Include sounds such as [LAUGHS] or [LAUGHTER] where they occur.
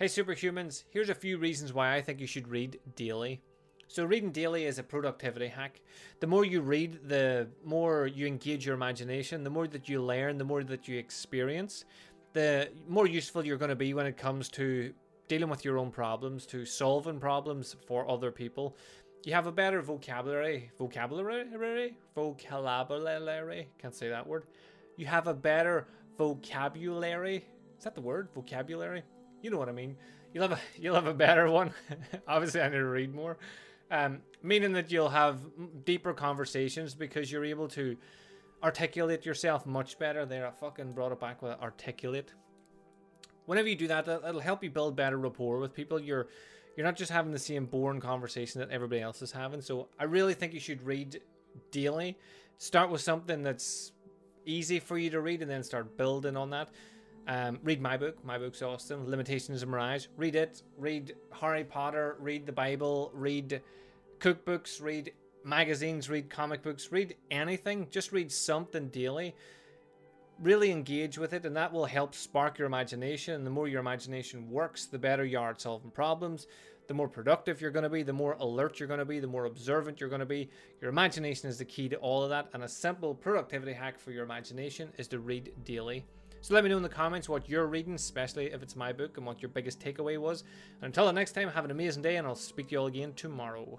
Hey superhumans, here's a few reasons why I think you should read daily. So reading daily is a productivity hack. The more you read, the more you engage your imagination, the more that you learn, the more that you experience, the more useful you're going to be when it comes to dealing with your own problems, to solving problems for other people. You have a better vocabulary, vocabulary, vocabulary, can't say that word. You have a better vocabulary. Is that the word? Vocabulary? You know what I mean. You'll have a you'll have a better one. [LAUGHS] Obviously, I need to read more. Um, meaning that you'll have deeper conversations because you're able to articulate yourself much better. There, I fucking brought it back with articulate. Whenever you do that, it'll help you build better rapport with people. You're you're not just having the same boring conversation that everybody else is having. So I really think you should read daily. Start with something that's easy for you to read, and then start building on that. Um, read my book, my book's awesome. Limitations of Mirage. Read it. Read Harry Potter. Read the Bible. Read cookbooks. Read magazines. Read comic books. Read anything. Just read something daily. Really engage with it, and that will help spark your imagination. And the more your imagination works, the better you are at solving problems. The more productive you're going to be, the more alert you're going to be, the more observant you're going to be. Your imagination is the key to all of that. And a simple productivity hack for your imagination is to read daily. So let me know in the comments what you're reading, especially if it's my book, and what your biggest takeaway was. And until the next time, have an amazing day, and I'll speak to you all again tomorrow.